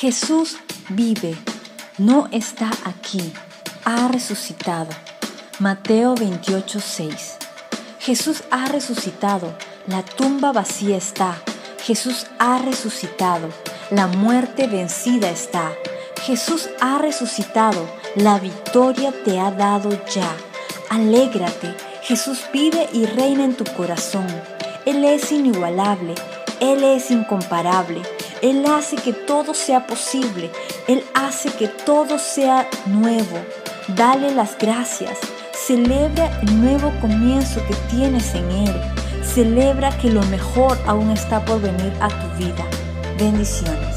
Jesús vive, no está aquí, ha resucitado. Mateo 28, 6. Jesús ha resucitado, la tumba vacía está. Jesús ha resucitado, la muerte vencida está. Jesús ha resucitado, la victoria te ha dado ya. Alégrate, Jesús vive y reina en tu corazón. Él es inigualable, Él es incomparable. Él hace que todo sea posible, Él hace que todo sea nuevo. Dale las gracias, celebra el nuevo comienzo que tienes en Él. Celebra que lo mejor aún está por venir a tu vida. Bendiciones.